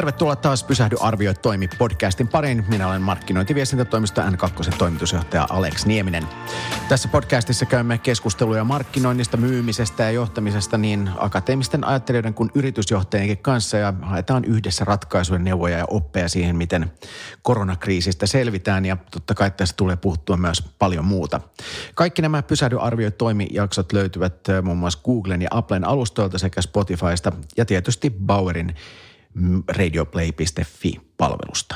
Tervetuloa taas Pysähdy arvioi toimi podcastin pariin. Minä olen markkinointiviestintätoimisto N2 toimitusjohtaja Alex Nieminen. Tässä podcastissa käymme keskusteluja markkinoinnista, myymisestä ja johtamisesta niin akateemisten ajattelijoiden kuin yritysjohtajienkin kanssa ja haetaan yhdessä ratkaisuja, neuvoja ja oppeja siihen, miten koronakriisistä selvitään ja totta kai tässä tulee puhuttua myös paljon muuta. Kaikki nämä Pysähdy arvioi toimi jaksot löytyvät äh, muun muassa Googlen ja Applen alustoilta sekä Spotifysta ja tietysti Bauerin radioplay.fi-palvelusta.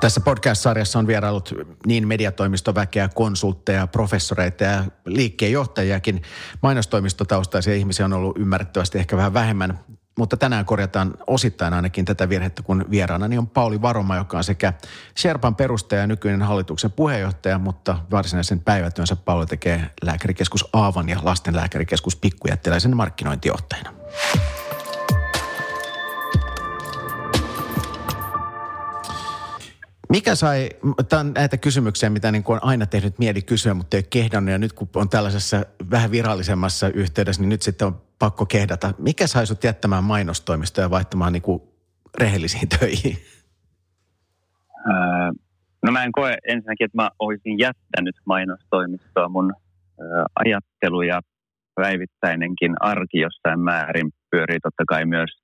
Tässä podcast-sarjassa on vierailut niin mediatoimistoväkeä, konsultteja, professoreita ja liikkeenjohtajiakin. Mainostoimistotaustaisia ihmisiä on ollut ymmärrettävästi ehkä vähän vähemmän mutta tänään korjataan osittain ainakin tätä virhettä, kun vieraana niin on Pauli Varoma, joka on sekä Sherpan perustaja ja nykyinen hallituksen puheenjohtaja, mutta varsinaisen päivätyönsä Pauli tekee lääkärikeskus Aavan ja lastenlääkärikeskus Pikkujättiläisen markkinointijohtajana. Mikä sai, tämä on näitä kysymyksiä, mitä niin kuin on aina tehnyt mieli kysyä, mutta ei ole kehdannut. Ja nyt kun on tällaisessa vähän virallisemmassa yhteydessä, niin nyt sitten on pakko kehdata. Mikä sai sut jättämään mainostoimistoja ja vaihtamaan niin kuin rehellisiin töihin? No mä en koe ensinnäkin, että mä olisin jättänyt mainostoimistoa. Mun ajattelu ja päivittäinenkin arki jossain määrin pyörii totta kai myös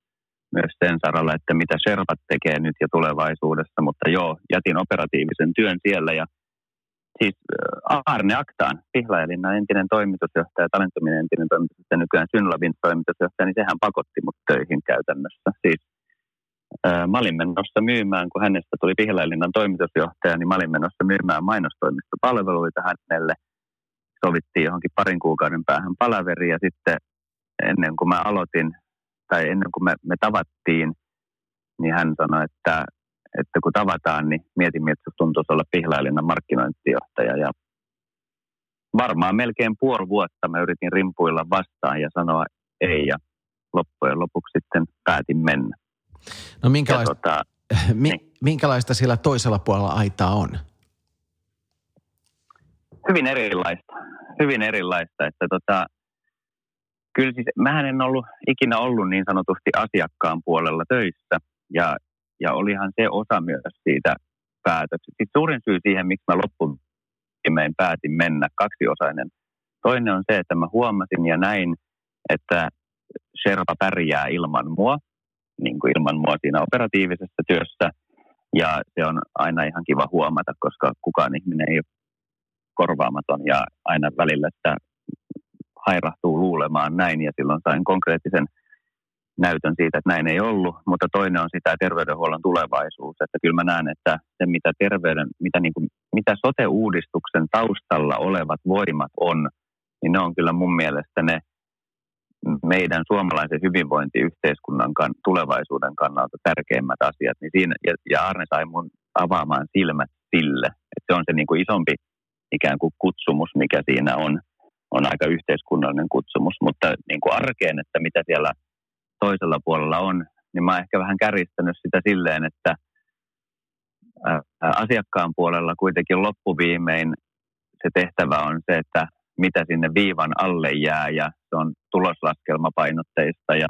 myös sen saralla, että mitä Sherpat tekee nyt ja tulevaisuudessa, mutta joo, jätin operatiivisen työn siellä ja siis äh, Arne Aktaan, Pihlajalinnan entinen toimitusjohtaja, talentuminen entinen toimitusjohtaja, nykyään Synlavin toimitusjohtaja, niin sehän pakotti mut töihin käytännössä. Siis äh, mä olin menossa myymään, kun hänestä tuli Pihlajalinnan toimitusjohtaja, niin mä olin menossa myymään mainostoimistopalveluita hänelle. Sovittiin johonkin parin kuukauden päähän palaveri ja sitten ennen kuin mä aloitin tai ennen kuin me, me tavattiin, niin hän sanoi, että, että kun tavataan, niin mietimme, että tuntuisi olla Pihlailinnan markkinointijohtaja. Ja varmaan melkein puoli vuotta mä yritin rimpuilla vastaan ja sanoa ei, ja loppujen lopuksi sitten päätin mennä. No minkälaista, tota, mi, niin. minkälaista siellä toisella puolella aitaa on? Hyvin erilaista. Hyvin erilaista, että tota, Kyllä siis, mähän en ollut ikinä ollut niin sanotusti asiakkaan puolella töissä ja, ja olihan se osa myös siitä päätöksestä. Siis suurin syy siihen, miksi mä loppuun päätin mennä, kaksiosainen. Toinen on se, että mä huomasin ja näin, että Sherpa pärjää ilman mua, niin kuin ilman mua siinä operatiivisessa työssä. Ja se on aina ihan kiva huomata, koska kukaan ihminen ei ole korvaamaton ja aina välillä sitä hairahtuu luulemaan näin ja silloin sain konkreettisen näytön siitä, että näin ei ollut, mutta toinen on sitä terveydenhuollon tulevaisuus, että kyllä mä näen, että se mitä terveyden, mitä, niin kuin, mitä sote-uudistuksen taustalla olevat voimat on, niin ne on kyllä mun mielestä ne meidän suomalaisen hyvinvointiyhteiskunnan kan, tulevaisuuden kannalta tärkeimmät asiat, niin siinä, ja, ja Arne sai mun avaamaan silmät sille, että se on se niin kuin isompi ikään kuin kutsumus, mikä siinä on on aika yhteiskunnallinen kutsumus, mutta niin kuin arkeen, että mitä siellä toisella puolella on, niin mä oon ehkä vähän kärjistänyt sitä silleen, että asiakkaan puolella kuitenkin loppuviimein se tehtävä on se, että mitä sinne viivan alle jää ja se on tuloslaskelmapainotteista ja,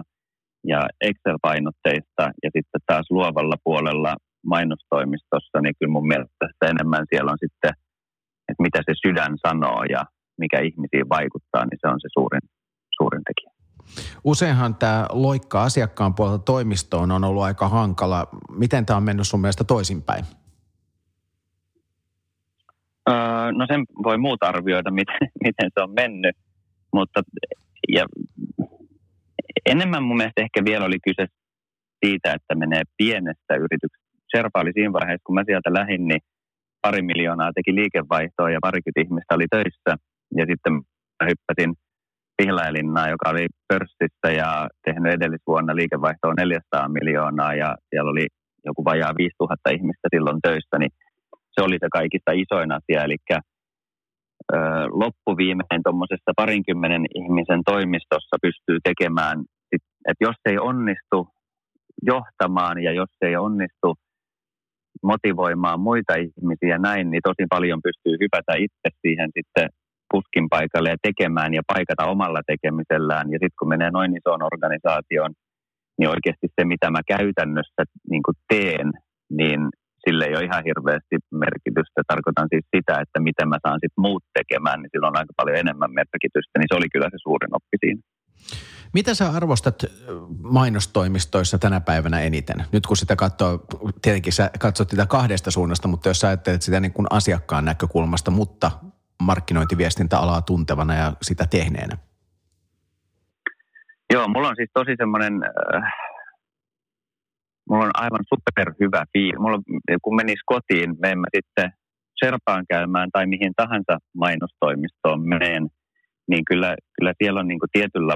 ja Excel-painotteista ja sitten taas luovalla puolella mainostoimistossa, niin kyllä mun mielestä enemmän siellä on sitten, että mitä se sydän sanoo ja mikä ihmisiin vaikuttaa, niin se on se suurin, suurin tekijä. Useinhan tämä loikka asiakkaan puolelta toimistoon on ollut aika hankala. Miten tämä on mennyt sun mielestä toisinpäin? Öö, no sen voi muut arvioida, miten, miten se on mennyt, mutta ja enemmän mun mielestä ehkä vielä oli kyse siitä, että menee pienestä yrityksestä. Serpa oli siinä vaiheessa, kun mä sieltä lähdin, niin pari miljoonaa teki liikevaihtoa ja parikymmentä ihmistä oli töissä – ja sitten hyppäsin Pihlailinnaa, joka oli pörssissä ja tehnyt edellisvuonna liikevaihtoa 400 miljoonaa ja siellä oli joku vajaa 5000 ihmistä silloin töissä, niin se oli se kaikista isoin asia. Eli loppuviimein tuommoisessa parinkymmenen ihmisen toimistossa pystyy tekemään, että jos ei onnistu johtamaan ja jos ei onnistu motivoimaan muita ihmisiä näin, niin tosi paljon pystyy hypätä itse siihen sitten puskin paikalle ja tekemään ja paikata omalla tekemisellään. Ja sitten kun menee noin isoon organisaatioon, niin oikeasti se, mitä mä käytännössä niin teen, niin sille ei ole ihan hirveästi merkitystä. Tarkoitan siis sitä, että miten mä saan sitten muut tekemään, niin sillä on aika paljon enemmän merkitystä, niin se oli kyllä se suurin oppi siinä. Mitä sä arvostat mainostoimistoissa tänä päivänä eniten? Nyt kun sitä katsoo, tietenkin sä katsot sitä kahdesta suunnasta, mutta jos sä ajattelet sitä niin kuin asiakkaan näkökulmasta, mutta markkinointiviestintäalaa tuntevana ja sitä tehneenä? Joo, mulla on siis tosi semmoinen äh, mulla on aivan superhyvä fiilis. Mulla, kun menis kotiin, me emme sitten Serpaan käymään tai mihin tahansa mainostoimistoon menen, niin kyllä, kyllä siellä on niin kuin tietyllä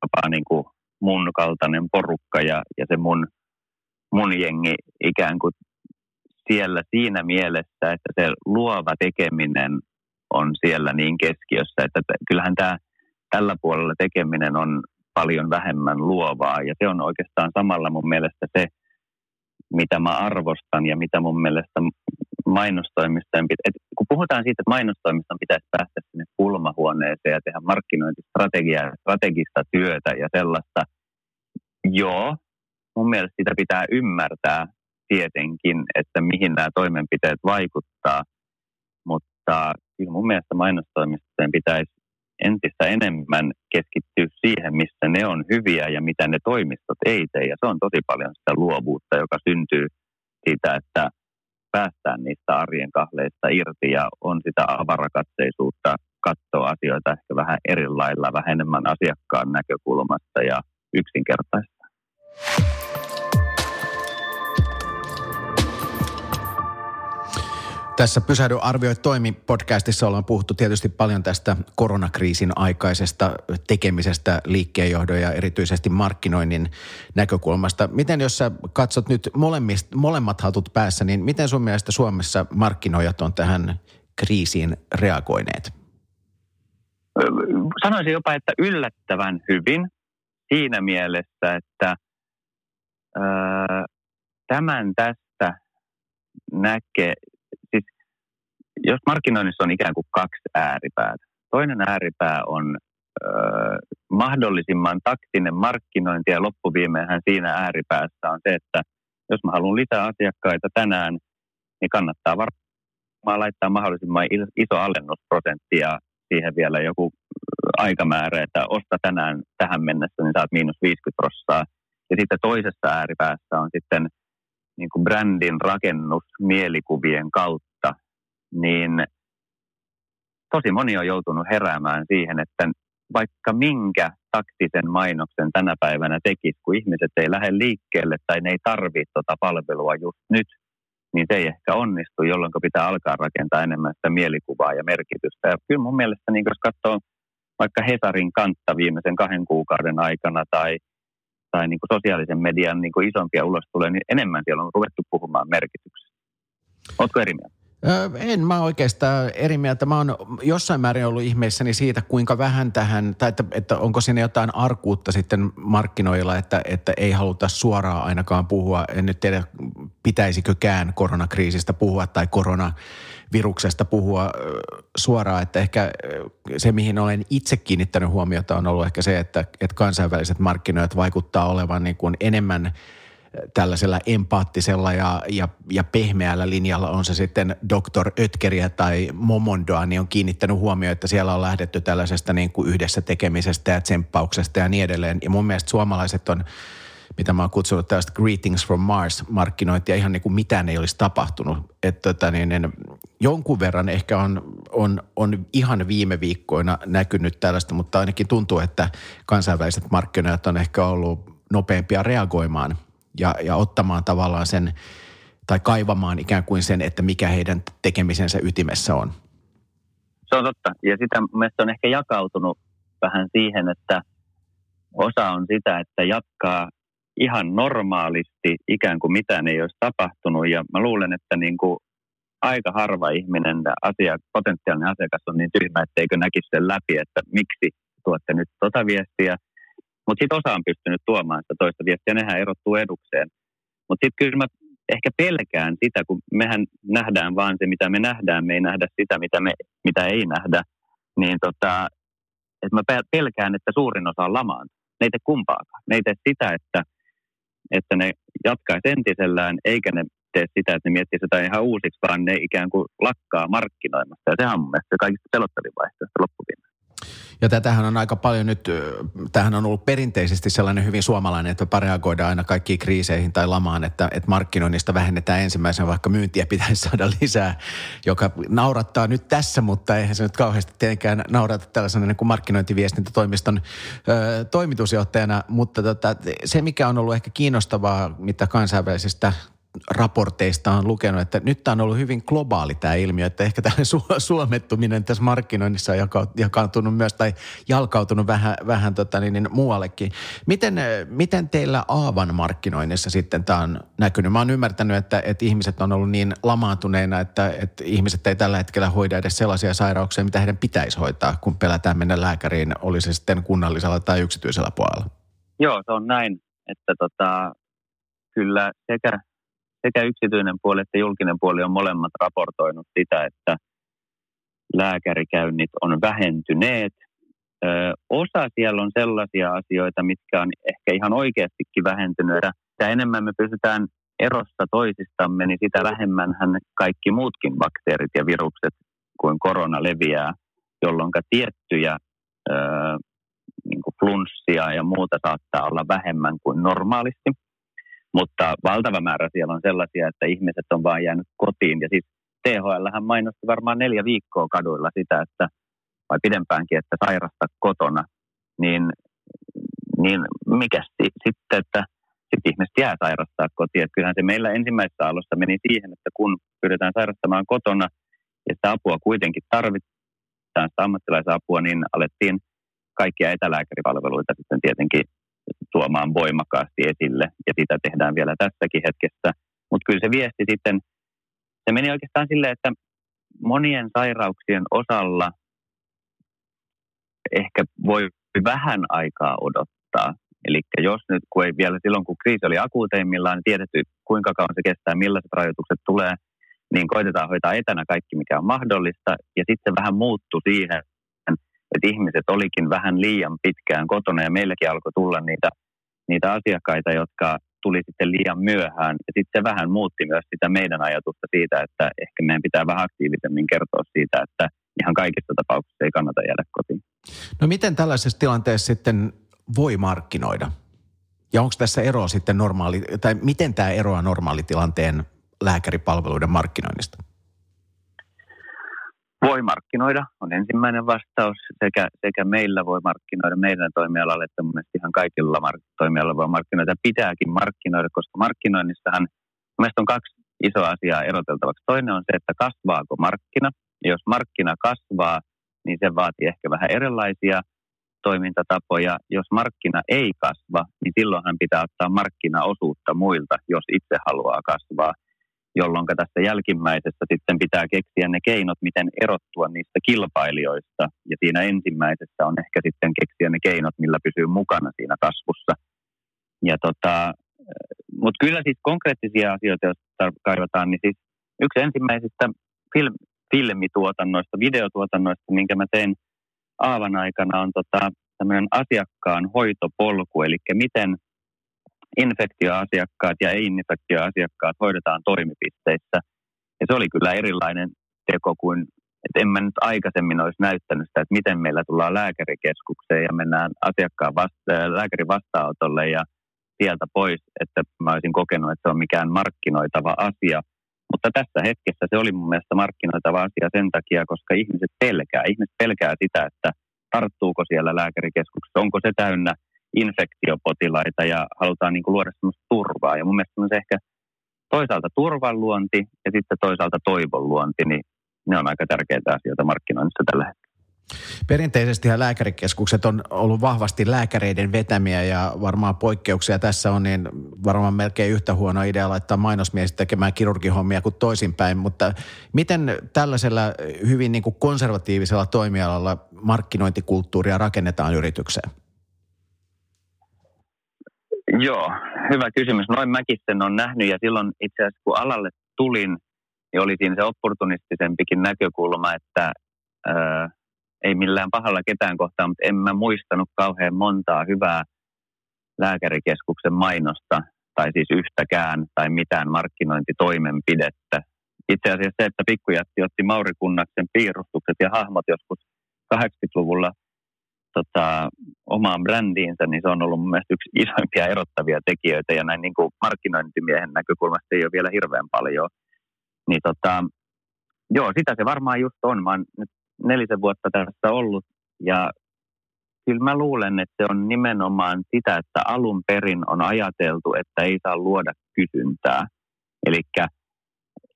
tapaa niin kuin mun kaltainen porukka ja, ja se mun, mun jengi ikään kuin siellä siinä mielessä, että se luova tekeminen on siellä niin keskiössä, että kyllähän tämä tällä puolella tekeminen on, paljon vähemmän luovaa. Ja se on oikeastaan samalla mun mielestä se, mitä mä arvostan ja mitä mun mielestä mainostoimistojen pitää. kun puhutaan siitä, että mainostoimiston pitäisi päästä sinne pulmahuoneeseen ja tehdä markkinointistrategiaa, strategista työtä ja sellaista, joo, mun mielestä sitä pitää ymmärtää tietenkin, että mihin nämä toimenpiteet vaikuttaa, mutta kyllä mun mielestä mainostoimistojen pitäisi entistä enemmän keskittyä siihen, missä ne on hyviä ja mitä ne toimistot ei tee. Ja se on tosi paljon sitä luovuutta, joka syntyy siitä, että päästään niistä arjen kahleista irti ja on sitä avarakatseisuutta katsoa asioita ehkä vähän eri lailla, vähän enemmän asiakkaan näkökulmasta ja yksinkertaista. Tässä Pysähdy arvioi toimi podcastissa ollaan puhuttu tietysti paljon tästä koronakriisin aikaisesta tekemisestä liikkeenjohdon ja erityisesti markkinoinnin näkökulmasta. Miten jos sä katsot nyt molemmat hatut päässä, niin miten sun mielestä Suomessa markkinoijat on tähän kriisiin reagoineet? Sanoisin jopa, että yllättävän hyvin siinä mielessä, että ää, tämän tästä näkee, jos markkinoinnissa on ikään kuin kaksi ääripäätä. Toinen ääripää on ö, mahdollisimman taktinen markkinointi ja loppuviimeinhän siinä ääripäässä on se, että jos mä haluan lisää asiakkaita tänään, niin kannattaa varmaan laittaa mahdollisimman iso alennusprosentti ja siihen vielä joku aikamäärä, että osta tänään tähän mennessä, niin saat miinus 50 prossaa. Ja sitten toisessa ääripäässä on sitten niin kuin brändin rakennus mielikuvien kautta niin tosi moni on joutunut heräämään siihen, että vaikka minkä taktisen mainoksen tänä päivänä tekisi, kun ihmiset ei lähde liikkeelle tai ne ei tarvitse tuota palvelua just nyt, niin se ei ehkä onnistu, jolloin pitää alkaa rakentaa enemmän sitä mielikuvaa ja merkitystä. Ja kyllä mun mielestä, niin jos katsoo vaikka Hesarin kantta viimeisen kahden kuukauden aikana tai, tai niin kuin sosiaalisen median niin kuin isompia ulos tulee, niin enemmän siellä on ruvettu puhumaan merkityksestä. Oletko eri mieltä? En mä oikeastaan eri mieltä. Mä oon jossain määrin ollut ihmeissäni siitä, kuinka vähän tähän, tai että, että onko siinä jotain arkuutta sitten markkinoilla, että, että ei haluta suoraan ainakaan puhua. En nyt tiedä, pitäisikökään koronakriisistä puhua tai koronaviruksesta puhua suoraan. Että ehkä se, mihin olen itse kiinnittänyt huomiota, on ollut ehkä se, että, että kansainväliset markkinoit vaikuttaa olevan niin kuin enemmän – tällaisella empaattisella ja, ja, ja pehmeällä linjalla, on se sitten Dr. Ötkeriä tai Momondoa, niin on kiinnittänyt huomioon, että siellä on lähdetty tällaisesta niin kuin yhdessä tekemisestä ja tsemppauksesta ja niin edelleen. Ja mun mielestä suomalaiset on, mitä mä oon kutsunut tällaista Greetings from Mars markkinointia, ihan niin kuin mitään ei olisi tapahtunut. Että tota, niin, niin, jonkun verran ehkä on, on, on ihan viime viikkoina näkynyt tällaista, mutta ainakin tuntuu, että kansainväliset markkinoijat on ehkä ollut nopeampia reagoimaan – ja, ja ottamaan tavallaan sen tai kaivamaan ikään kuin sen, että mikä heidän tekemisensä ytimessä on. Se on totta. Ja sitä mielestäni on ehkä jakautunut vähän siihen, että osa on sitä, että jatkaa ihan normaalisti, ikään kuin mitään ei olisi tapahtunut. Ja mä luulen, että niin kuin aika harva ihminen, asia, potentiaalinen asiakas on niin tyhmä, etteikö näkisi sen läpi, että miksi tuotte nyt tota viestiä. Mutta sitten osa on pystynyt tuomaan sitä toista viestiä, nehän erottuu edukseen. Mutta sitten kyllä mä ehkä pelkään sitä, kun mehän nähdään vaan se, mitä me nähdään, me ei nähdä sitä, mitä, me, mitä ei nähdä, niin tota, että mä pelkään, että suurin osa on lamaan. Ne ei tee kumpaakaan. Ne ei tee sitä, että, että ne jatkaisi entisellään, eikä ne tee sitä, että ne miettii sitä ihan uusiksi, vaan ne ikään kuin lakkaa markkinoimasta. Ja sehän on mun mielestä kaikista pelottavin vaihtoehto loppuviimein. Ja tätähän on aika paljon nyt, tähän on ollut perinteisesti sellainen hyvin suomalainen, että pareagoidaan aina kaikkiin kriiseihin tai lamaan, että, että markkinoinnista vähennetään ensimmäisenä, vaikka myyntiä pitäisi saada lisää, joka naurattaa nyt tässä, mutta eihän se nyt kauheasti tietenkään naurata tällaisena niin kuin markkinointiviestintätoimiston ö, toimitusjohtajana, mutta tota, se mikä on ollut ehkä kiinnostavaa, mitä kansainvälisistä raporteista on lukenut, että nyt tämä on ollut hyvin globaali tämä ilmiö, että ehkä tämä su- suomettuminen tässä markkinoinnissa on jakautunut myös tai jalkautunut vähän, vähän tota niin, niin, muuallekin. Miten, miten teillä Aavan markkinoinnissa sitten tämä on näkynyt? Mä oon ymmärtänyt, että, että ihmiset on ollut niin lamaantuneina, että, että ihmiset ei tällä hetkellä hoida edes sellaisia sairauksia, mitä heidän pitäisi hoitaa, kun pelätään mennä lääkäriin, oli se sitten kunnallisella tai yksityisellä puolella. Joo, se on näin, että tota, kyllä sekä sekä yksityinen puoli että julkinen puoli on molemmat raportoinut sitä, että lääkärikäynnit on vähentyneet. Ö, osa siellä on sellaisia asioita, mitkä on ehkä ihan oikeastikin vähentynyt. Mitä enemmän me pysytään erossa toisistamme, niin sitä vähemmän kaikki muutkin bakteerit ja virukset kuin korona leviää, jolloin tiettyjä ö, niin flunssia ja muuta saattaa olla vähemmän kuin normaalisti. Mutta valtava määrä siellä on sellaisia, että ihmiset on vain jäänyt kotiin. Ja siis THL mainosti varmaan neljä viikkoa kaduilla sitä, että vai pidempäänkin, että sairasta kotona. Niin, niin mikä sitten, että sitten ihmiset jää sairastaa kotiin. Että kyllähän se meillä ensimmäisessä alussa meni siihen, että kun pyritään sairastamaan kotona ja sitä apua kuitenkin tarvitaan, sitä ammattilaisapua, niin alettiin kaikkia etälääkäripalveluita sitten tietenkin tuomaan voimakkaasti esille, ja sitä tehdään vielä tässäkin hetkessä. Mutta kyllä se viesti sitten, se meni oikeastaan silleen, että monien sairauksien osalla ehkä voi vähän aikaa odottaa. Eli jos nyt, kun ei vielä silloin, kun kriisi oli akuuteimmillaan, niin tiedetty, kuinka kauan se kestää, millaiset rajoitukset tulee, niin koitetaan hoitaa etänä kaikki, mikä on mahdollista. Ja sitten vähän muuttu siihen, että ihmiset olikin vähän liian pitkään kotona ja meilläkin alkoi tulla niitä, niitä asiakkaita, jotka tuli sitten liian myöhään. Ja sitten se vähän muutti myös sitä meidän ajatusta siitä, että ehkä meidän pitää vähän aktiivisemmin kertoa siitä, että ihan kaikissa tapauksissa ei kannata jäädä kotiin. No miten tällaisessa tilanteessa sitten voi markkinoida? Ja onko tässä ero sitten normaali, tai miten tämä eroaa normaalitilanteen lääkäripalveluiden markkinoinnista? Voi markkinoida, on ensimmäinen vastaus. Sekä, sekä meillä voi markkinoida meidän toimialalle, että mun ihan kaikilla mark- toimialalla voi markkinoida. Pitääkin markkinoida, koska markkinoinnissahan mielestäni on kaksi isoa asiaa eroteltavaksi. Toinen on se, että kasvaako markkina. Jos markkina kasvaa, niin se vaatii ehkä vähän erilaisia toimintatapoja. Jos markkina ei kasva, niin silloinhan pitää ottaa markkinaosuutta muilta, jos itse haluaa kasvaa jolloin tässä jälkimmäisessä sitten pitää keksiä ne keinot, miten erottua niistä kilpailijoista. Ja siinä ensimmäisessä on ehkä sitten keksiä ne keinot, millä pysyy mukana siinä kasvussa. Ja tota, mutta kyllä siis konkreettisia asioita, joista kaivataan, niin siis yksi ensimmäisistä film, filmituotannoista, videotuotannoista, minkä mä tein Aavan aikana, on tota, tämmöinen asiakkaan hoitopolku, eli miten – infektioasiakkaat ja ei-infektioasiakkaat hoidetaan toimipisteissä. Ja se oli kyllä erilainen teko kuin, että en mä nyt aikaisemmin olisi näyttänyt sitä, että miten meillä tullaan lääkärikeskukseen ja mennään asiakkaan vasta- äh, lääkärin vastaanotolle ja sieltä pois, että mä olisin kokenut, että se on mikään markkinoitava asia. Mutta tässä hetkessä se oli mun mielestä markkinoitava asia sen takia, koska ihmiset pelkää. Ihmiset pelkää sitä, että tarttuuko siellä lääkärikeskuksessa, onko se täynnä infektiopotilaita ja halutaan niin kuin luoda sellaista turvaa. Ja mun mielestä se ehkä toisaalta turvan luonti ja sitten toisaalta toivon luonti, niin ne on aika tärkeitä asioita markkinoinnissa tällä hetkellä. Perinteisesti lääkärikeskukset on ollut vahvasti lääkäreiden vetämiä ja varmaan poikkeuksia tässä on, niin varmaan melkein yhtä huono idea laittaa mainosmies tekemään kirurgihommia kuin toisinpäin, mutta miten tällaisella hyvin niin kuin konservatiivisella toimialalla markkinointikulttuuria rakennetaan yritykseen? Joo, hyvä kysymys. Noin mäkin sen on nähnyt ja silloin itse asiassa kun alalle tulin, niin oli siinä se opportunistisempikin näkökulma, että ää, ei millään pahalla ketään kohtaan, mutta en mä muistanut kauhean montaa hyvää lääkärikeskuksen mainosta, tai siis yhtäkään, tai mitään markkinointitoimenpidettä. Itse asiassa se, että pikkujätti otti Mauri Kunnaksen piirustukset ja hahmot joskus 80-luvulla tota, omaan brändiinsä, niin se on ollut mun mielestä yksi isoimpia erottavia tekijöitä, ja näin niin kuin markkinointimiehen näkökulmasta ei ole vielä hirveän paljon. Niin tota, joo, sitä se varmaan just on. Mä oon nyt nelisen vuotta tässä ollut ja kyllä mä luulen, että se on nimenomaan sitä, että alun perin on ajateltu, että ei saa luoda kysyntää. Eli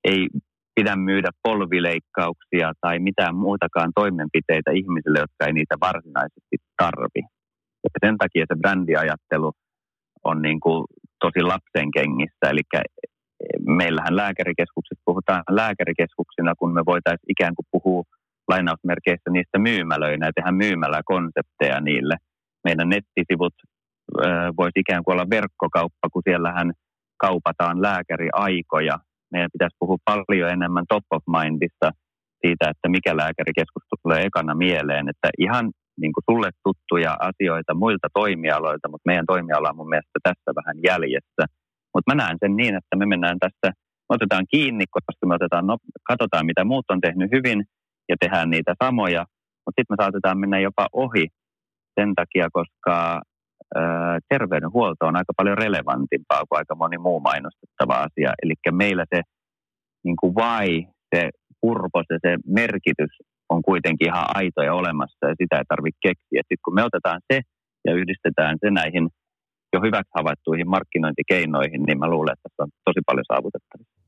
ei pidä myydä polvileikkauksia tai mitään muutakaan toimenpiteitä ihmisille, jotka ei niitä varsinaisesti tarvi. Ja sen takia se brändiajattelu on niin kuin tosi lapsen kengissä. Eli meillähän lääkärikeskukset puhutaan lääkärikeskuksina, kun me voitaisiin ikään kuin puhua lainausmerkeissä niistä myymälöinä ja tehdä myymäläkonsepteja niille. Meidän nettisivut voisi ikään kuin olla verkkokauppa, kun siellähän kaupataan lääkäriaikoja. Meidän pitäisi puhua paljon enemmän top of mindista siitä, että mikä lääkärikeskus tulee ekana mieleen. Että ihan niin kuin sulle tuttuja asioita muilta toimialoilta, mutta meidän toimiala on mun mielestä tässä vähän jäljessä. Mutta mä näen sen niin, että me mennään tästä, me otetaan kiinni, koska me otetaan, no, katsotaan mitä muut on tehnyt hyvin, ja tehdään niitä samoja, mutta sitten me saatetaan mennä jopa ohi sen takia, koska terveydenhuolto on aika paljon relevantimpaa kuin aika moni muu mainostettava asia. Eli meillä se niin kuin vai, se purpos ja se merkitys on kuitenkin ihan aito ja olemassa ja sitä ei tarvitse keksiä. Sitten kun me otetaan se ja yhdistetään se näihin jo hyväksi havaittuihin markkinointikeinoihin, niin mä luulen, että tässä on tosi paljon saavutettavissa.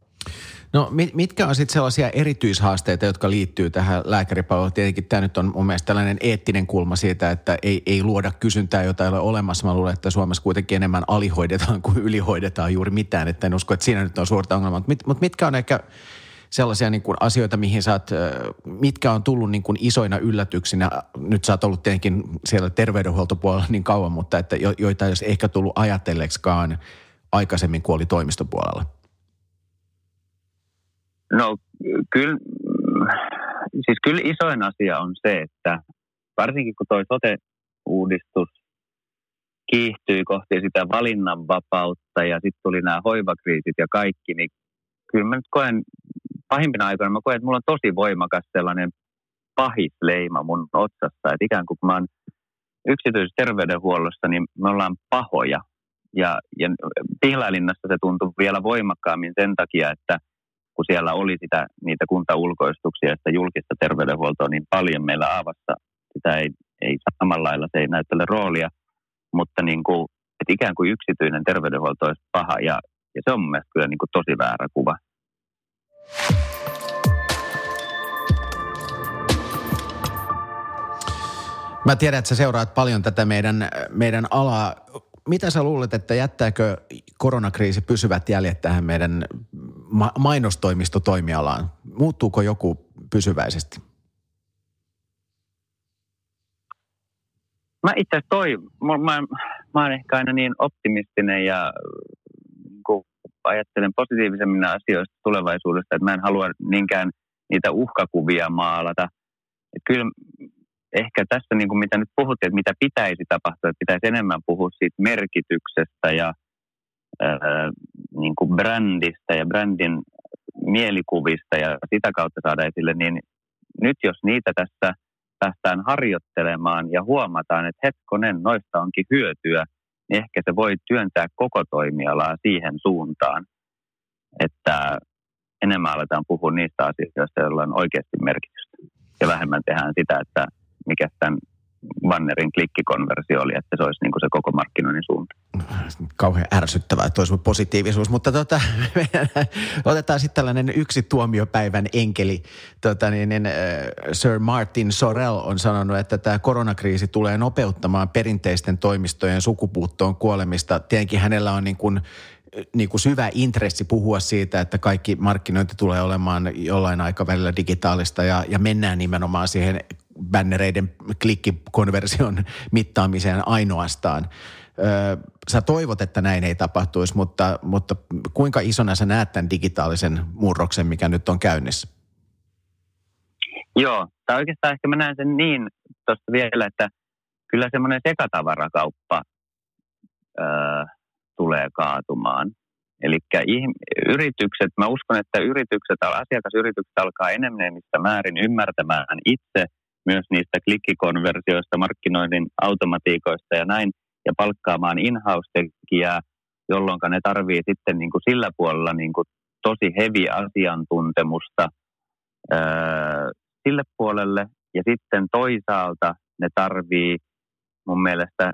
No mitkä on sitten sellaisia erityishaasteita, jotka liittyy tähän lääkäripalveluun? Tietenkin tämä nyt on mun mielestä tällainen eettinen kulma siitä, että ei, ei luoda kysyntää, jota ei ole olemassa. Mä luulen, että Suomessa kuitenkin enemmän alihoidetaan kuin ylihoidetaan juuri mitään. Että en usko, että siinä nyt on suurta ongelmaa. Mutta mit, mut mitkä on ehkä sellaisia niin kuin asioita, mihin sä oot, mitkä on tullut niin kuin isoina yllätyksinä? Nyt sä oot ollut tietenkin siellä terveydenhuoltopuolella niin kauan, mutta että jo, joita ei olisi ehkä tullut ajatelleeksikaan aikaisemmin kuin oli toimistopuolella. No kyllä, siis kyllä isoin asia on se, että varsinkin kun tuo sote-uudistus kiihtyi kohti sitä valinnanvapautta ja sitten tuli nämä hoivakriisit ja kaikki, niin kyllä mä nyt koen, pahimpina aikoina mä koen, että mulla on tosi voimakas sellainen pahisleima mun otsassa, että ikään kuin kun mä oon yksityisessä terveydenhuollossa, niin me ollaan pahoja. Ja, ja se tuntuu vielä voimakkaammin sen takia, että – kun siellä oli sitä, niitä kuntaulkoistuksia ja sitä julkista terveydenhuoltoa niin paljon meillä Aavassa, sitä ei, ei samalla lailla, se ei näyttele roolia, mutta niin kuin, että ikään kuin yksityinen terveydenhuolto olisi paha ja, ja se on mun mielestä kyllä niin kuin tosi väärä kuva. Mä tiedän, että sä seuraat paljon tätä meidän, meidän alaa mitä sä luulet, että jättääkö koronakriisi pysyvät jäljet tähän meidän ma- mainostoimistotoimialaan? Muuttuuko joku pysyväisesti? Mä itse toi, mä, mä, mä olen ehkä aina niin optimistinen ja kun ajattelen positiivisemmin asioista tulevaisuudesta, että mä en halua niinkään niitä uhkakuvia maalata. Et kyllä ehkä tässä, niin kuin mitä nyt puhuttiin, että mitä pitäisi tapahtua, että pitäisi enemmän puhua siitä merkityksestä ja ää, niin kuin brändistä ja brändin mielikuvista ja sitä kautta saada esille, niin nyt jos niitä tässä päästään harjoittelemaan ja huomataan, että hetkonen, noista onkin hyötyä, niin ehkä se voi työntää koko toimialaa siihen suuntaan, että enemmän aletaan puhua niistä asioista, joilla on oikeasti merkitystä. Ja vähemmän tehdään sitä, että mikä tämän Vannerin klikkikonversio oli, että se olisi niin kuin se koko markkinoinnin suunta. Kauhean ärsyttävää, olisi positiivisuus, mutta tota, otetaan sitten tällainen yksi tuomiopäivän enkeli. Tota, niin, niin, äh, Sir Martin Sorrell on sanonut, että tämä koronakriisi tulee nopeuttamaan perinteisten toimistojen sukupuuttoon kuolemista. Tietenkin hänellä on niin kuin niin kuin syvä intressi puhua siitä, että kaikki markkinointi tulee olemaan jollain aikavälillä digitaalista ja, ja mennään nimenomaan siihen bannereiden klikkikonversion mittaamiseen ainoastaan. Sä toivot, että näin ei tapahtuisi, mutta, mutta kuinka isona sä näet tämän digitaalisen murroksen, mikä nyt on käynnissä? Joo, tai oikeastaan ehkä mä näen sen niin tuosta vielä, että kyllä semmoinen sekatavarakauppa öö, tulee kaatumaan. Eli yritykset, mä uskon, että yritykset, asiakasyritykset alkaa enemmän määrin ymmärtämään itse myös niistä klikkikonversioista, markkinoinnin automatiikoista ja näin, ja palkkaamaan in-house-tekijää, jolloin ne tarvii sitten niin kuin sillä puolella niin kuin tosi hevi asiantuntemusta öö, sille puolelle, ja sitten toisaalta ne tarvii mun mielestä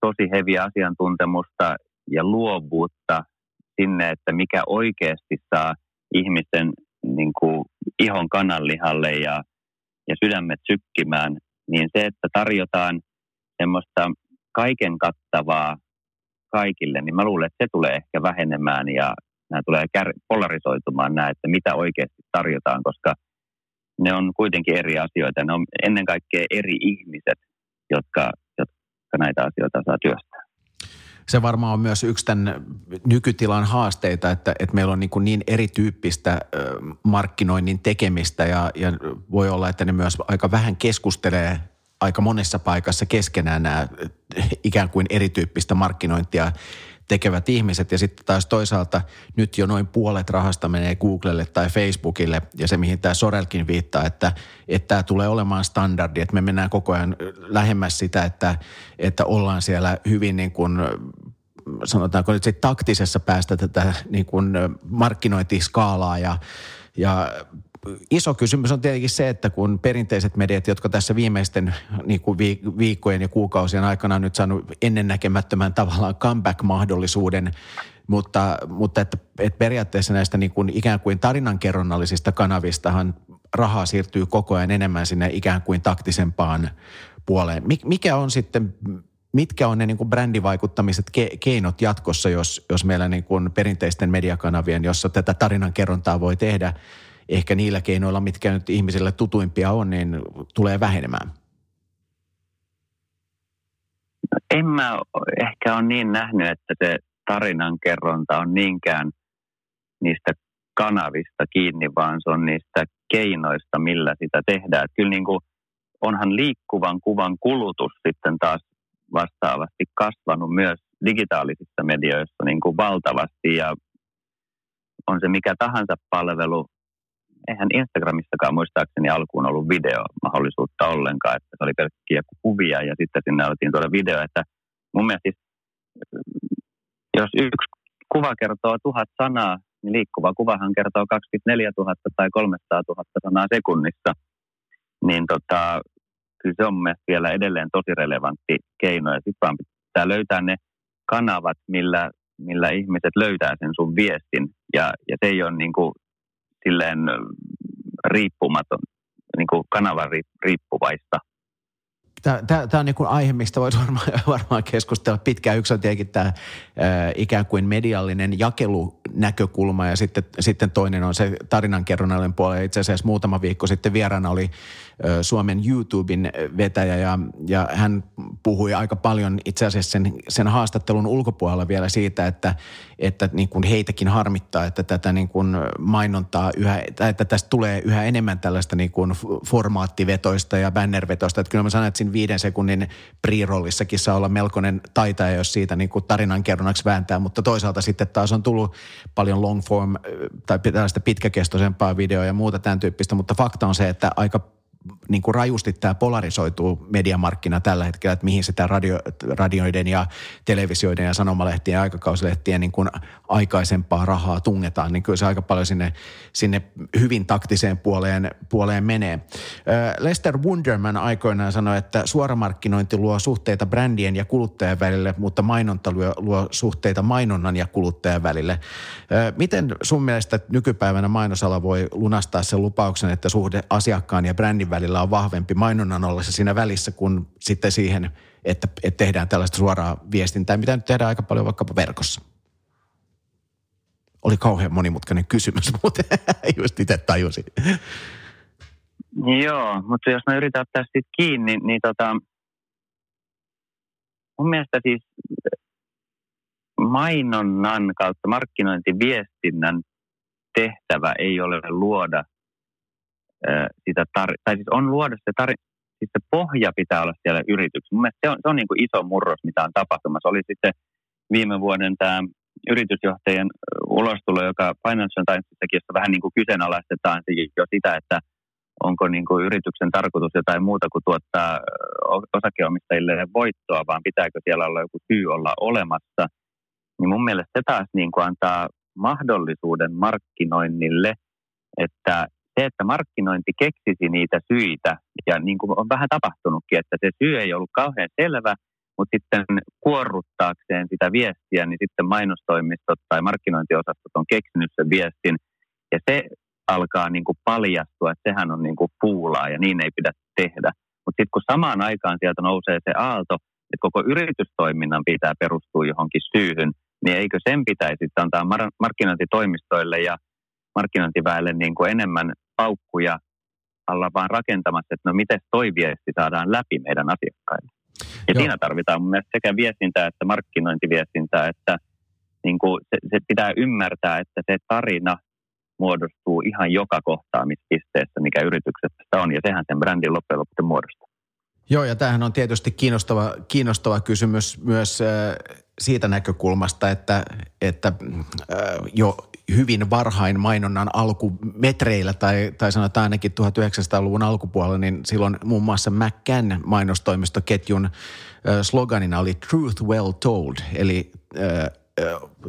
tosi hevi asiantuntemusta ja luovuutta sinne, että mikä oikeasti saa ihmisten niin kuin, ihon kananlihalle ja, ja sydämet sykkimään, niin se, että tarjotaan semmoista kaiken kattavaa kaikille, niin mä luulen, että se tulee ehkä vähenemään ja nämä tulee polarisoitumaan nämä, että mitä oikeasti tarjotaan, koska ne on kuitenkin eri asioita. Ne on ennen kaikkea eri ihmiset, jotka, jotka näitä asioita saa työstää se varmaan on myös yksi tämän nykytilan haasteita, että, että meillä on niin, kuin niin erityyppistä markkinoinnin tekemistä ja, ja voi olla, että ne myös aika vähän keskustelee aika monessa paikassa keskenään nämä ikään kuin erityyppistä markkinointia tekevät ihmiset. Ja sitten taas toisaalta nyt jo noin puolet rahasta menee Googlelle tai Facebookille ja se mihin tämä Sorelkin viittaa, että, että tämä tulee olemaan standardi, että me mennään koko ajan lähemmäs sitä, että, että ollaan siellä hyvin niin kuin sanotaanko nyt taktisessa päästä tätä niin kuin markkinointiskaalaa ja, ja iso kysymys on tietenkin se, että kun perinteiset mediat, jotka tässä viimeisten niin kuin viikkojen ja kuukausien aikana on nyt saanut ennennäkemättömän tavallaan comeback-mahdollisuuden, mutta, mutta että, että periaatteessa näistä niin kuin ikään kuin tarinankerronnallisista kanavistahan rahaa siirtyy koko ajan enemmän sinne ikään kuin taktisempaan puoleen. Mikä on sitten mitkä on ne niin kuin brändivaikuttamiset ke- keinot jatkossa, jos, jos meillä niin kuin perinteisten mediakanavien, jossa tätä tarinankerrontaa voi tehdä – ehkä niillä keinoilla, mitkä nyt ihmisille tutuimpia on, niin tulee vähenemään? En mä ehkä ole niin nähnyt, että se tarinankerronta on niinkään niistä kanavista kiinni, vaan se on niistä keinoista, millä sitä tehdään. Että kyllä niin kuin onhan liikkuvan kuvan kulutus sitten taas vastaavasti kasvanut myös digitaalisissa medioissa niin kuin valtavasti ja on se mikä tahansa palvelu, eihän Instagramissakaan muistaakseni alkuun ollut videomahdollisuutta ollenkaan, että se oli pelkkiä kuvia ja sitten sinne alettiin tuoda video, että mun mielestä siis, jos yksi kuva kertoo tuhat sanaa, niin liikkuva kuvahan kertoo 24 000 tai 300 000 sanaa sekunnissa, niin tota, kyllä se on mielestäni vielä edelleen tosi relevantti keino ja sitten vaan pitää löytää ne kanavat, millä, millä ihmiset löytää sen sun viestin. Ja, ja se ei ole niin kuin silleen riippumaton, niin kuin kanavan riippuvaista. Tämä on niin kuin aihe, mistä voisi varmaan, varmaan keskustella pitkään. Yksi on tietenkin tämä ää, ikään kuin mediallinen jakelunäkökulma ja sitten, sitten toinen on se tarinankerronnallinen puoli. Itse asiassa muutama viikko sitten vieraana oli Suomen YouTuben vetäjä ja, ja hän puhui aika paljon itse asiassa sen, sen haastattelun ulkopuolella vielä siitä, että, että niin kuin heitäkin harmittaa, että tätä niin kuin mainontaa yhä, että tästä tulee yhä enemmän tällaista niin kuin formaattivetoista ja bannervetoista. Että kyllä mä sanon, että siinä viiden sekunnin pre-rollissakin saa olla melkoinen taitaja, jos siitä niin kuin tarinankerronnaksi vääntää, mutta toisaalta sitten taas on tullut paljon long form tai tällaista pitkäkestoisempaa videoa ja muuta tämän tyyppistä, mutta fakta on se, että aika niin kuin rajusti tämä polarisoituu mediamarkkina tällä hetkellä, että mihin sitä radio, radioiden ja televisioiden ja sanomalehtien ja aikakausilehtien niin kuin aikaisempaa rahaa tungetaan, niin kyllä se aika paljon sinne, sinne hyvin taktiseen puoleen, puoleen menee. Lester Wunderman aikoinaan sanoi, että suoramarkkinointi luo suhteita brändien ja kuluttajan välille, mutta mainonta luo, luo suhteita mainonnan ja kuluttajan välille. Miten sun mielestä nykypäivänä mainosala voi lunastaa sen lupauksen, että suhde asiakkaan ja brändin välillä on vahvempi mainonnan ollessa siinä välissä kuin sitten siihen, että, että tehdään tällaista suoraa viestintää, mitä nyt tehdään aika paljon vaikkapa verkossa? Oli kauhean monimutkainen kysymys, mutta just itse tajusin. Joo, mutta jos mä yritän ottaa siitä kiinni, niin, niin tota, mun mielestä siis mainonnan kautta markkinointiviestinnän tehtävä ei ole luoda sitä tar- tai siis on luoda se, tar- siis se pohja pitää olla siellä yrityksessä. Mun se on, se on niin kuin iso murros, mitä on tapahtumassa. Oli sitten viime vuoden tämä yritysjohtajien ulostulo, joka Financial Timesissakin, jossa vähän niin kuin kyseenalaistetaan jo sitä, että onko niin kuin yrityksen tarkoitus jotain muuta kuin tuottaa osakeomistajille voittoa, vaan pitääkö siellä olla joku syy olla olemassa. Niin mun mielestä se taas niin kuin antaa mahdollisuuden markkinoinnille, että se, että markkinointi keksisi niitä syitä, ja niin kuin on vähän tapahtunutkin, että se syy ei ollut kauhean selvä, mutta sitten kuorruttaakseen sitä viestiä, niin sitten mainostoimistot tai markkinointiosastot on keksinyt sen viestin, ja se alkaa niin kuin paljastua, että sehän on niin kuin puulaa, ja niin ei pidä tehdä. Mutta sitten kun samaan aikaan sieltä nousee se aalto, että koko yritystoiminnan pitää perustua johonkin syyhyn, niin eikö sen pitäisi antaa markkinointitoimistoille ja markkinointiväelle niin kuin enemmän paukkuja alla vaan rakentamassa, että no miten toi viesti saadaan läpi meidän asiakkaille. Ja Joo. siinä tarvitaan mun mielestä sekä viestintää että markkinointiviestintää, että niin kuin se, se pitää ymmärtää, että se tarina muodostuu ihan joka kohtaamispisteessä, mikä yrityksestä on, ja sehän sen brändin loppujen lopuksi muodostaa. Joo, ja tämähän on tietysti kiinnostava, kiinnostava kysymys myös äh, siitä näkökulmasta, että, että jo hyvin varhain mainonnan alkumetreillä tai, tai sanotaan ainakin 1900-luvun alkupuolella, niin silloin muun muassa McCann mainostoimistoketjun sloganina oli Truth Well Told, eli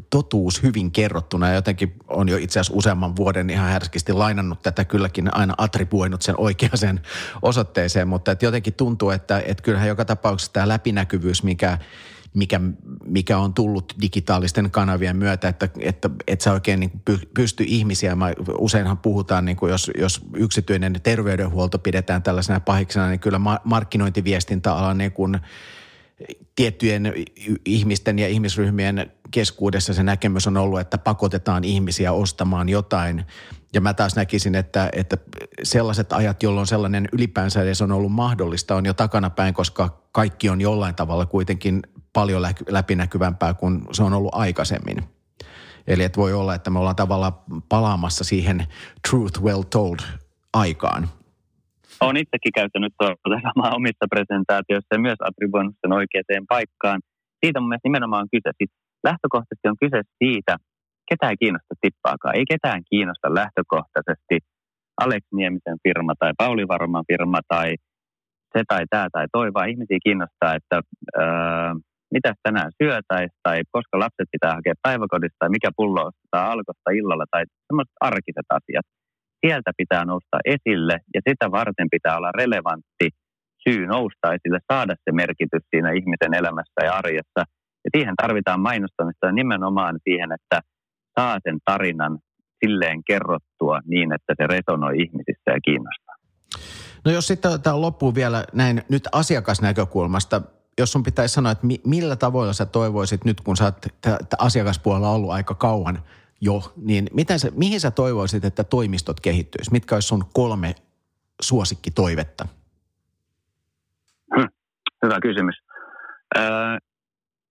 totuus hyvin kerrottuna. Jotenkin on jo itse asiassa useamman vuoden ihan härskisti lainannut tätä kylläkin aina attribuoinut sen oikeaan osoitteeseen, mutta että jotenkin tuntuu, että, että kyllähän joka tapauksessa tämä läpinäkyvyys, mikä mikä, mikä on tullut digitaalisten kanavien myötä, että, että, että sä oikein niin pysty ihmisiä, mä, useinhan puhutaan, niin kuin jos, jos yksityinen terveydenhuolto pidetään tällaisena pahiksena, niin kyllä markkinointiviestintäala niin kuin tiettyjen ihmisten ja ihmisryhmien keskuudessa se näkemys on ollut, että pakotetaan ihmisiä ostamaan jotain. Ja mä taas näkisin, että, että sellaiset ajat, jolloin sellainen ylipäänsä edes on ollut mahdollista, on jo takanapäin, koska kaikki on jollain tavalla kuitenkin paljon läpinäkyvämpää kuin se on ollut aikaisemmin. Eli että voi olla, että me ollaan tavallaan palaamassa siihen truth well told aikaan. Olen itsekin käyttänyt tuota samaa omissa presentaatioissa ja myös attribuoinut sen oikeaan paikkaan. Siitä mun mielestä nimenomaan on kyse. Siis lähtökohtaisesti on kyse siitä, ketään ei kiinnosta tippaakaan. Ei ketään kiinnosta lähtökohtaisesti Alex Niemisen firma tai Pauli Varman firma tai se tai tämä tai toi, vaan ihmisiä kiinnostaa, että öö, mitä tänään syötäisiin tai koska lapset pitää hakea päiväkodista tai mikä pullo ostetaan alkosta illalla tai semmoiset arkiset asiat. Sieltä pitää nousta esille ja sitä varten pitää olla relevantti syy nousta esille, saada se merkitys siinä ihmisen elämässä ja arjessa. Ja siihen tarvitaan mainostamista nimenomaan siihen, että saa sen tarinan silleen kerrottua niin, että se resonoi ihmisissä ja kiinnostaa. No jos sitten tämä loppuu vielä näin nyt asiakasnäkökulmasta jos sun pitäisi sanoa, että mi, millä tavoilla sä toivoisit nyt, kun sä oot t- asiakaspuolella ollut aika kauan jo, niin miten sä, mihin sä toivoisit, että toimistot kehittyisi? Mitkä olisi sun kolme suosikkitoivetta? Hmm, hyvä kysymys. Öö,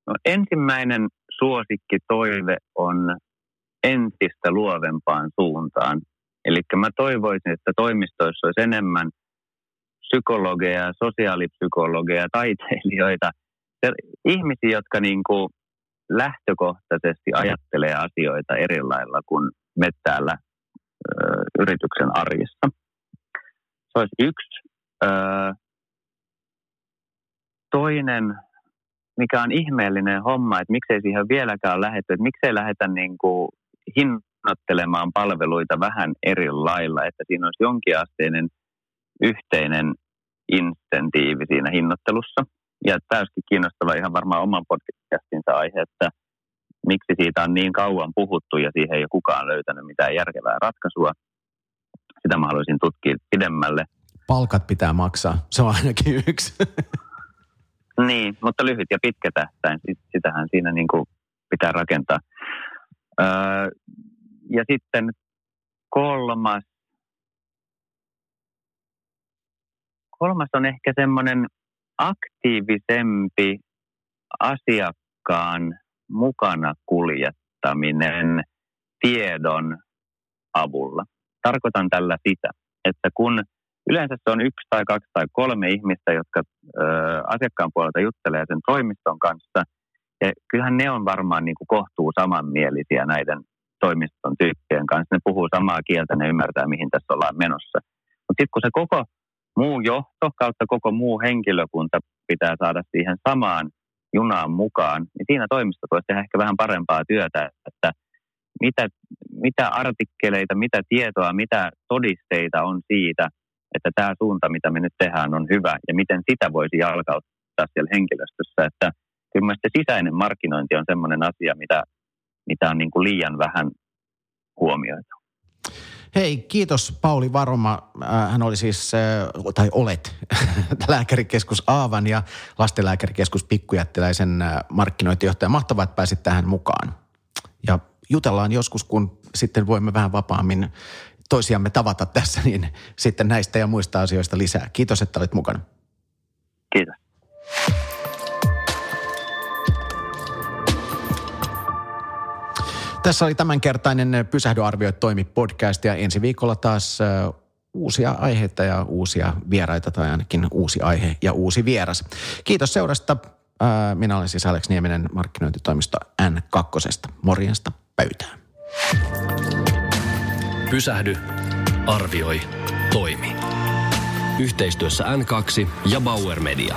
no ensimmäinen suosikkitoive on entistä luovempaan suuntaan. Eli mä toivoisin, että toimistoissa olisi enemmän – psykologeja, sosiaalipsykologeja, taiteilijoita, ihmisiä, jotka niin kuin lähtökohtaisesti ajattelee asioita eri lailla kuin me täällä ö, yrityksen arjessa. Se olisi yksi. Öö, toinen, mikä on ihmeellinen homma, että miksei siihen vieläkään lähetty, että miksei lähdetä niin kuin hinnoittelemaan palveluita vähän eri lailla, että siinä olisi jonkinasteinen yhteinen insentiivi siinä hinnoittelussa. Ja täysin kiinnostava ihan varmaan oman podcastinsa aihe, että miksi siitä on niin kauan puhuttu ja siihen ei ole kukaan löytänyt mitään järkevää ratkaisua. Sitä mä haluaisin tutkia pidemmälle. Palkat pitää maksaa, se on ainakin yksi. Niin, mutta lyhyt ja pitkä tähtäin, sitähän siinä niin kuin pitää rakentaa. Öö, ja sitten kolmas, kolmas on ehkä semmoinen aktiivisempi asiakkaan mukana kuljettaminen tiedon avulla. Tarkoitan tällä sitä, että kun yleensä se on yksi tai kaksi tai kolme ihmistä, jotka ö, asiakkaan puolelta juttelee sen toimiston kanssa, ja kyllähän ne on varmaan niin kuin kohtuu samanmielisiä näiden toimiston tyyppien kanssa. Ne puhuu samaa kieltä, ne ymmärtää, mihin tässä ollaan menossa. Mutta sitten kun se koko muu johto kautta koko muu henkilökunta pitää saada siihen samaan junaan mukaan, niin siinä toimisto voisi tehdä ehkä vähän parempaa työtä, että mitä, mitä artikkeleita, mitä tietoa, mitä todisteita on siitä, että tämä suunta, mitä me nyt tehdään, on hyvä ja miten sitä voisi jalkauttaa siellä henkilöstössä. Että kyllä sisäinen markkinointi on sellainen asia, mitä, mitä on niin kuin liian vähän huomioitu. Hei, kiitos Pauli Varoma. Äh, hän oli siis, äh, tai olet, lääkärikeskus Aavan ja lastenlääkärikeskus Pikkujättiläisen äh, markkinointijohtaja. Mahtavaa, että pääsit tähän mukaan. Ja jutellaan joskus, kun sitten voimme vähän vapaammin toisiamme tavata tässä, niin sitten näistä ja muista asioista lisää. Kiitos, että olit mukana. Tässä oli tämänkertainen Pysähdy arvioi toimi podcast ja ensi viikolla taas uusia aiheita ja uusia vieraita tai ainakin uusi aihe ja uusi vieras. Kiitos seurasta. Minä olen siis Alex Nieminen markkinointitoimisto N2. Morjesta pöytään. Pysähdy, arvioi, toimi. Yhteistyössä N2 ja Bauer Media.